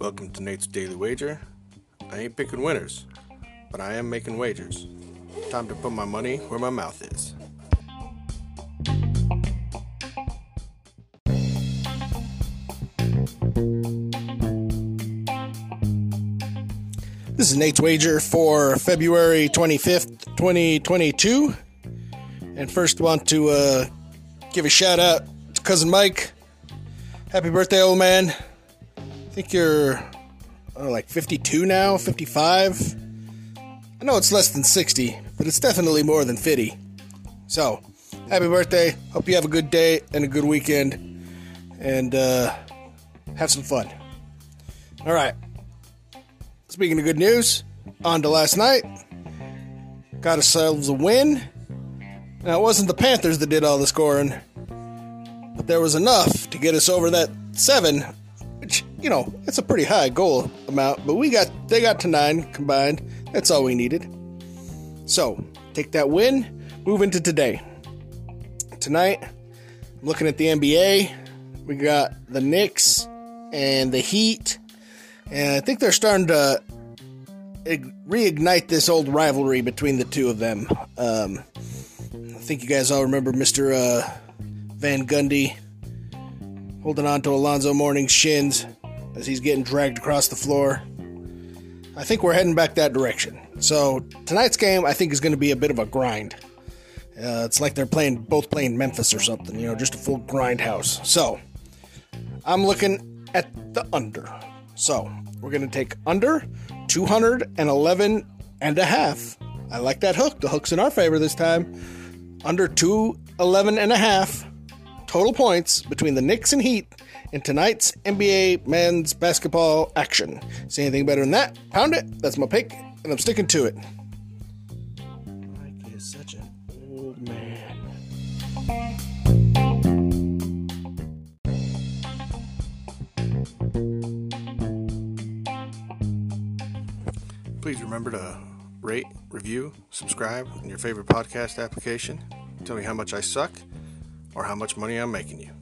Welcome to Nate's Daily Wager. I ain't picking winners, but I am making wagers. Time to put my money where my mouth is. This is Nate's Wager for February 25th, 2022. And first, want to uh, give a shout out to Cousin Mike. Happy birthday, old man. I think you're like 52 now, 55. I know it's less than 60, but it's definitely more than 50. So, happy birthday. Hope you have a good day and a good weekend. And uh, have some fun. All right. Speaking of good news, on to last night. Got ourselves a win. Now, it wasn't the Panthers that did all the scoring, but there was enough to get us over that seven, you know, it's a pretty high goal amount, but we got, they got to nine combined. That's all we needed. So, take that win, move into today. Tonight, I'm looking at the NBA. We got the Knicks and the Heat and I think they're starting to reignite this old rivalry between the two of them. Um, I think you guys all remember Mr. Uh, Van Gundy holding on to Alonzo Mourning's shins as he's getting dragged across the floor. I think we're heading back that direction. So tonight's game, I think, is going to be a bit of a grind. Uh, it's like they're playing both playing Memphis or something, you know, just a full grind house. So I'm looking at the under. So we're going to take under 211 and a half. I like that hook. The hook's in our favor this time. Under 211 and a half total points between the Knicks and Heat in tonight's NBA men's basketball action. See anything better than that? Pound it. That's my pick, and I'm sticking to it. Mike is such an old man. Please remember to rate, review, subscribe in your favorite podcast application. Tell me how much I suck or how much money I'm making you.